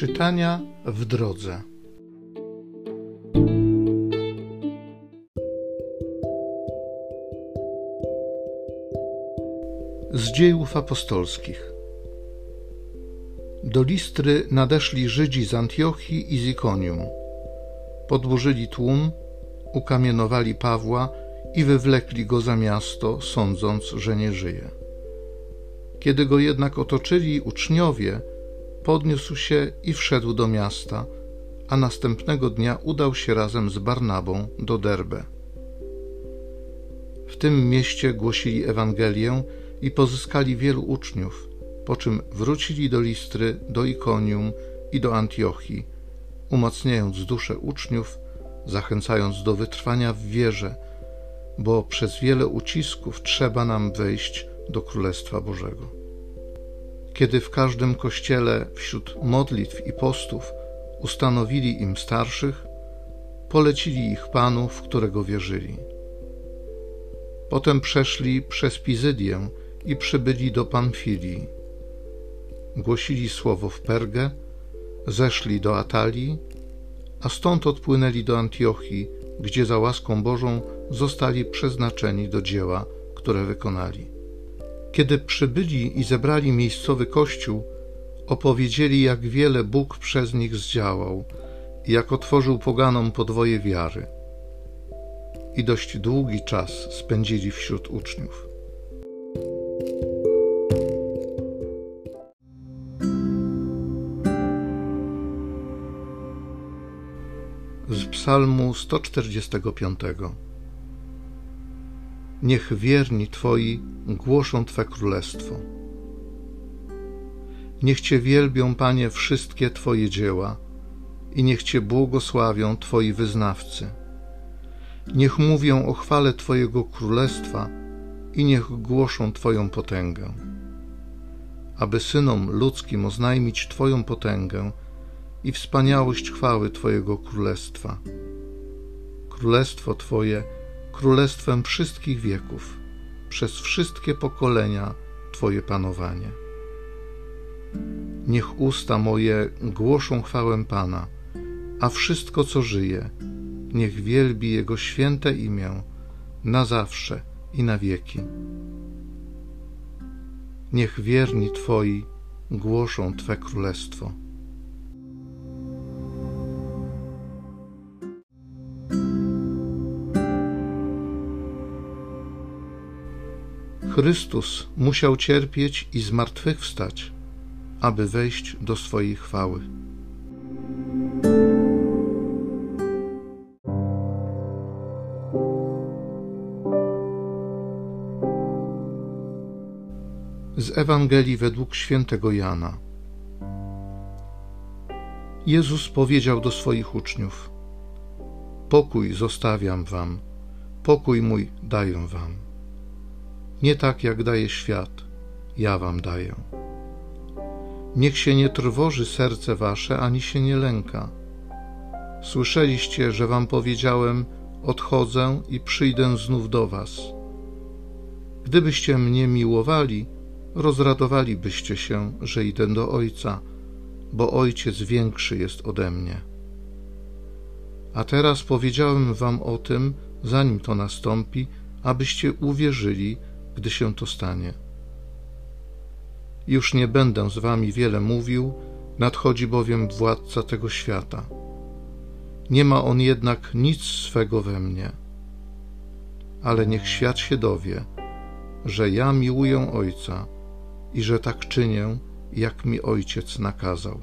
Czytania w drodze. Z dziejów apostolskich. Do Listry nadeszli Żydzi z Antiochii i z Ikonium. Podburzyli tłum, ukamienowali Pawła i wywlekli go za miasto, sądząc, że nie żyje. Kiedy go jednak otoczyli uczniowie, podniósł się i wszedł do miasta, a następnego dnia udał się razem z Barnabą do Derbe. W tym mieście głosili Ewangelię i pozyskali wielu uczniów, po czym wrócili do Listry, do Ikonium i do Antiochii, umacniając duszę uczniów, zachęcając do wytrwania w wierze, bo przez wiele ucisków trzeba nam wejść do Królestwa Bożego kiedy w każdym kościele wśród modlitw i postów ustanowili im starszych, polecili ich Panu, w którego wierzyli. Potem przeszli przez Pizydię i przybyli do Pamfilii. Głosili słowo w Pergę, zeszli do Atalii, a stąd odpłynęli do Antiochii, gdzie za łaską Bożą zostali przeznaczeni do dzieła, które wykonali. Kiedy przybyli i zebrali miejscowy kościół, opowiedzieli, jak wiele Bóg przez nich zdziałał jak otworzył poganom podwoje wiary. I dość długi czas spędzili wśród uczniów. Z Psalmu 145 niech wierni Twoi głoszą Twe królestwo. Niech Cię wielbią, Panie, wszystkie Twoje dzieła i niech Cię błogosławią Twoi wyznawcy. Niech mówią o chwale Twojego królestwa i niech głoszą Twoją potęgę. Aby synom ludzkim oznajmić Twoją potęgę i wspaniałość chwały Twojego królestwa. Królestwo Twoje królestwem wszystkich wieków, przez wszystkie pokolenia Twoje panowanie. Niech usta moje głoszą chwałę Pana, a wszystko, co żyje, niech wielbi Jego święte imię na zawsze i na wieki. Niech wierni Twoi głoszą Twe królestwo. Chrystus musiał cierpieć i zmartwychwstać, aby wejść do swojej chwały. Z Ewangelii według świętego Jana. Jezus powiedział do swoich uczniów: Pokój zostawiam wam, pokój mój daję wam. Nie tak jak daje świat, ja wam daję. Niech się nie trwoży serce wasze, ani się nie lęka. Słyszeliście, że wam powiedziałem: Odchodzę i przyjdę znów do was. Gdybyście mnie miłowali, rozradowalibyście się, że idę do Ojca, bo Ojciec większy jest ode mnie. A teraz powiedziałem wam o tym, zanim to nastąpi, abyście uwierzyli, gdy się to stanie. Już nie będę z wami wiele mówił, nadchodzi bowiem władca tego świata. Nie ma on jednak nic swego we mnie. Ale niech świat się dowie, że ja miłuję Ojca i że tak czynię, jak mi Ojciec nakazał.